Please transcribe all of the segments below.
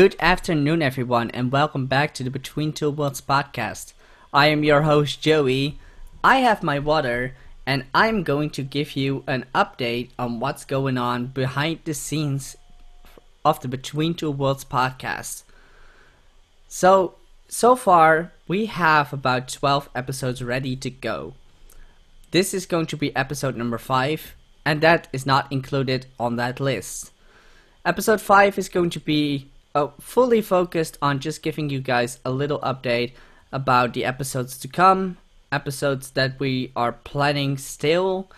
Good afternoon, everyone, and welcome back to the Between Two Worlds podcast. I am your host, Joey. I have my water, and I'm going to give you an update on what's going on behind the scenes of the Between Two Worlds podcast. So, so far, we have about 12 episodes ready to go. This is going to be episode number 5, and that is not included on that list. Episode 5 is going to be uh, fully focused on just giving you guys a little update about the episodes to come, episodes that we are planning still,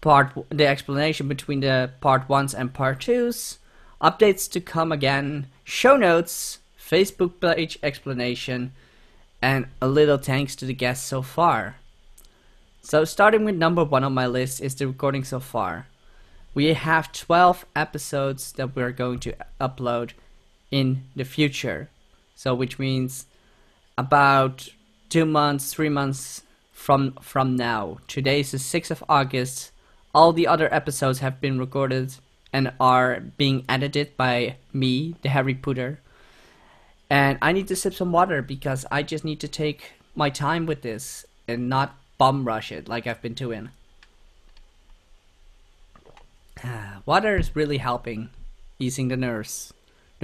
part the explanation between the part 1s and part 2s, updates to come again, show notes, Facebook page explanation, and a little thanks to the guests so far. So starting with number 1 on my list is the recording so far we have 12 episodes that we're going to upload in the future. So which means about 2 months, 3 months from from now. Today is the 6th of August. All the other episodes have been recorded and are being edited by me, the Harry Potter. And I need to sip some water because I just need to take my time with this and not bum rush it like I've been doing. Water is really helping easing the nerves.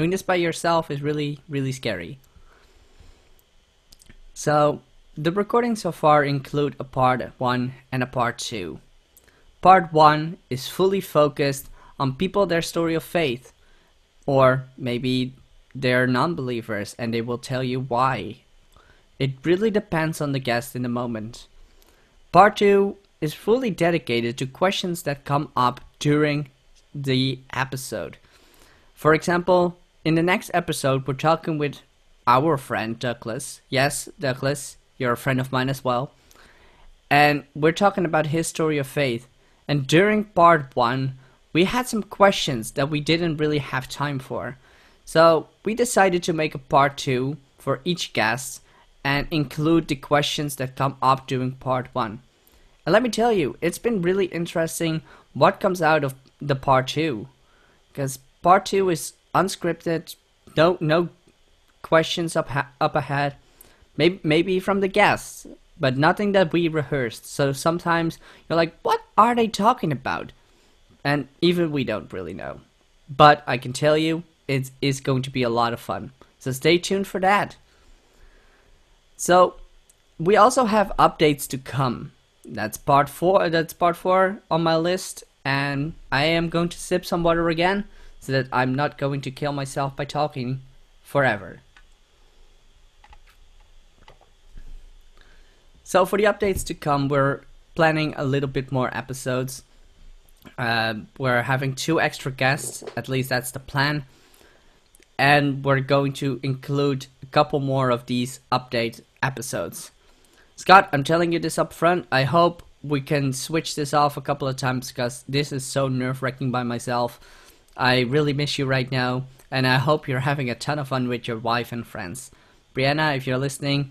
Doing this by yourself is really, really scary. So, the recordings so far include a part 1 and a part 2. Part 1 is fully focused on people their story of faith, or maybe they're non believers and they will tell you why. It really depends on the guest in the moment. Part 2 is fully dedicated to questions that come up during the episode. For example, in the next episode, we're talking with our friend Douglas. Yes, Douglas, you're a friend of mine as well. And we're talking about his story of faith. And during part one, we had some questions that we didn't really have time for. So we decided to make a part two for each guest and include the questions that come up during part one. And let me tell you, it's been really interesting what comes out of the part two, because part two is unscripted, no no questions up up ahead, maybe maybe from the guests, but nothing that we rehearsed. So sometimes you're like, what are they talking about? And even we don't really know. But I can tell you, it is going to be a lot of fun. So stay tuned for that. So we also have updates to come. That's part four. That's part four on my list, and I am going to sip some water again so that I'm not going to kill myself by talking forever. So for the updates to come, we're planning a little bit more episodes. Uh, we're having two extra guests, at least that's the plan. And we're going to include a couple more of these update episodes. Scott, I'm telling you this up front. I hope we can switch this off a couple of times because this is so nerve wracking by myself. I really miss you right now, and I hope you're having a ton of fun with your wife and friends. Brianna, if you're listening,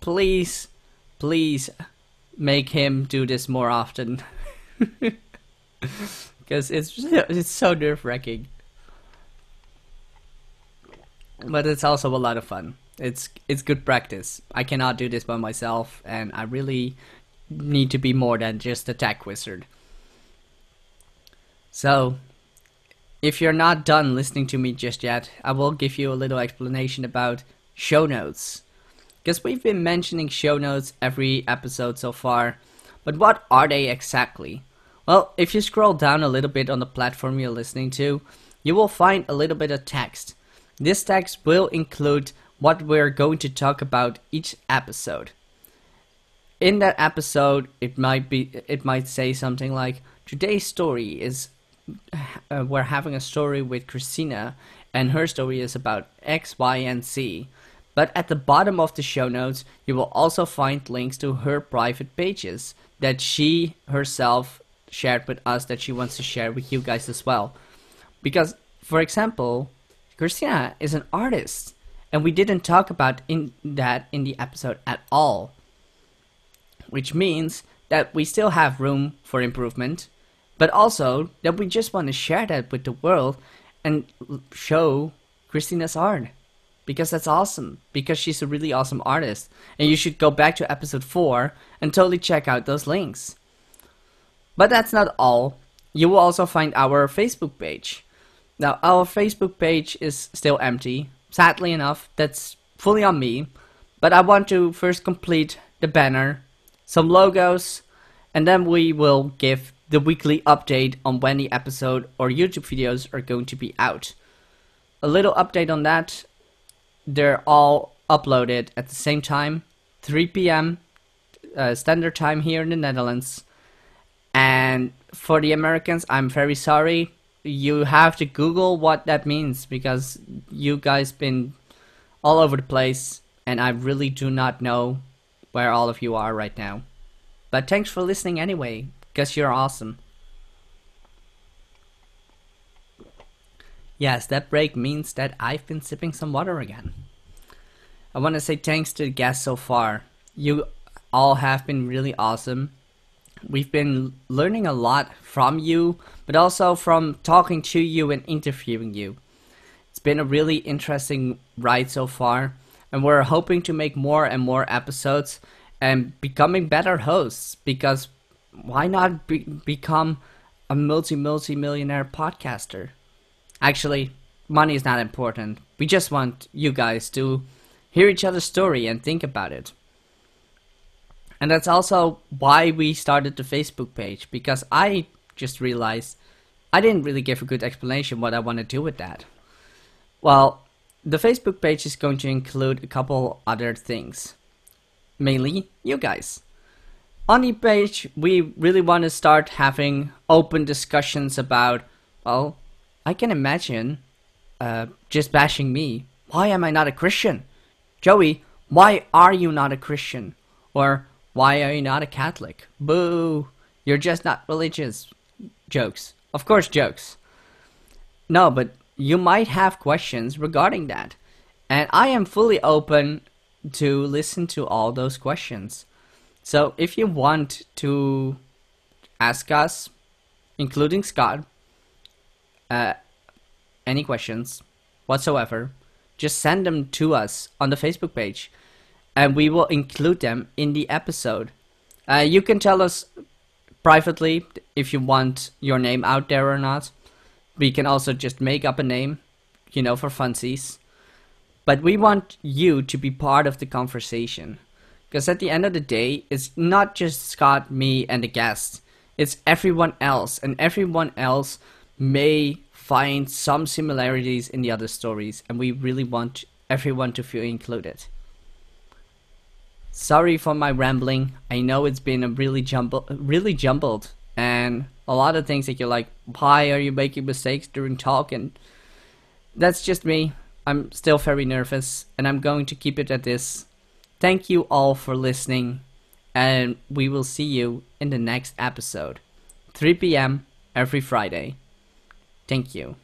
please, please make him do this more often. Because it's, it's so nerve wracking. But it's also a lot of fun. It's it's good practice. I cannot do this by myself, and I really need to be more than just a tech wizard. So, if you're not done listening to me just yet, I will give you a little explanation about show notes. Because we've been mentioning show notes every episode so far, but what are they exactly? Well, if you scroll down a little bit on the platform you're listening to, you will find a little bit of text. This text will include what we're going to talk about each episode in that episode it might be it might say something like today's story is uh, we're having a story with Christina and her story is about X, Y, and Z. But at the bottom of the show notes, you will also find links to her private pages that she herself shared with us that she wants to share with you guys as well. Because, for example, Christina is an artist, and we didn't talk about in that in the episode at all which means that we still have room for improvement, but also that we just want to share that with the world and show Christina's art because that's awesome because she's a really awesome artist and you should go back to episode 4 and totally check out those links. But that's not all. You will also find our Facebook page. Now, our Facebook page is still empty. Sadly enough, that's fully on me. But I want to first complete the banner, some logos, and then we will give the weekly update on when the episode or YouTube videos are going to be out. A little update on that. They're all uploaded at the same time, 3 p.m. Uh, standard time here in the Netherlands. And for the Americans, I'm very sorry. You have to Google what that means because you guys been all over the place and I really do not know where all of you are right now. But thanks for listening anyway, because you're awesome. Yes, that break means that I've been sipping some water again. I want to say thanks to the guests so far. You all have been really awesome. We've been learning a lot from you, but also from talking to you and interviewing you. It's been a really interesting ride so far, and we're hoping to make more and more episodes and becoming better hosts because why not be- become a multi multi millionaire podcaster? Actually, money is not important. We just want you guys to hear each other's story and think about it. And that's also why we started the Facebook page because I just realized I didn't really give a good explanation what I want to do with that. Well, the Facebook page is going to include a couple other things. Mainly you guys. On the page, we really want to start having open discussions about, well, I can imagine uh, just bashing me. Why am I not a Christian? Joey, why are you not a Christian? Or why are you not a Catholic? Boo! You're just not religious. Jokes. Of course, jokes. No, but you might have questions regarding that. And I am fully open to listen to all those questions. So if you want to ask us, including Scott, uh, any questions whatsoever, just send them to us on the Facebook page and we will include them in the episode. Uh, you can tell us privately if you want your name out there or not. We can also just make up a name, you know, for funsies. But we want you to be part of the conversation. Because at the end of the day, it's not just Scott, me, and the guests. It's everyone else. And everyone else may find some similarities in the other stories. And we really want everyone to feel included. Sorry for my rambling. I know it's been a really jumble, really jumbled, and a lot of things that you're like, why are you making mistakes during talk? And that's just me. I'm still very nervous, and I'm going to keep it at this. Thank you all for listening, and we will see you in the next episode, 3 p.m. every Friday. Thank you.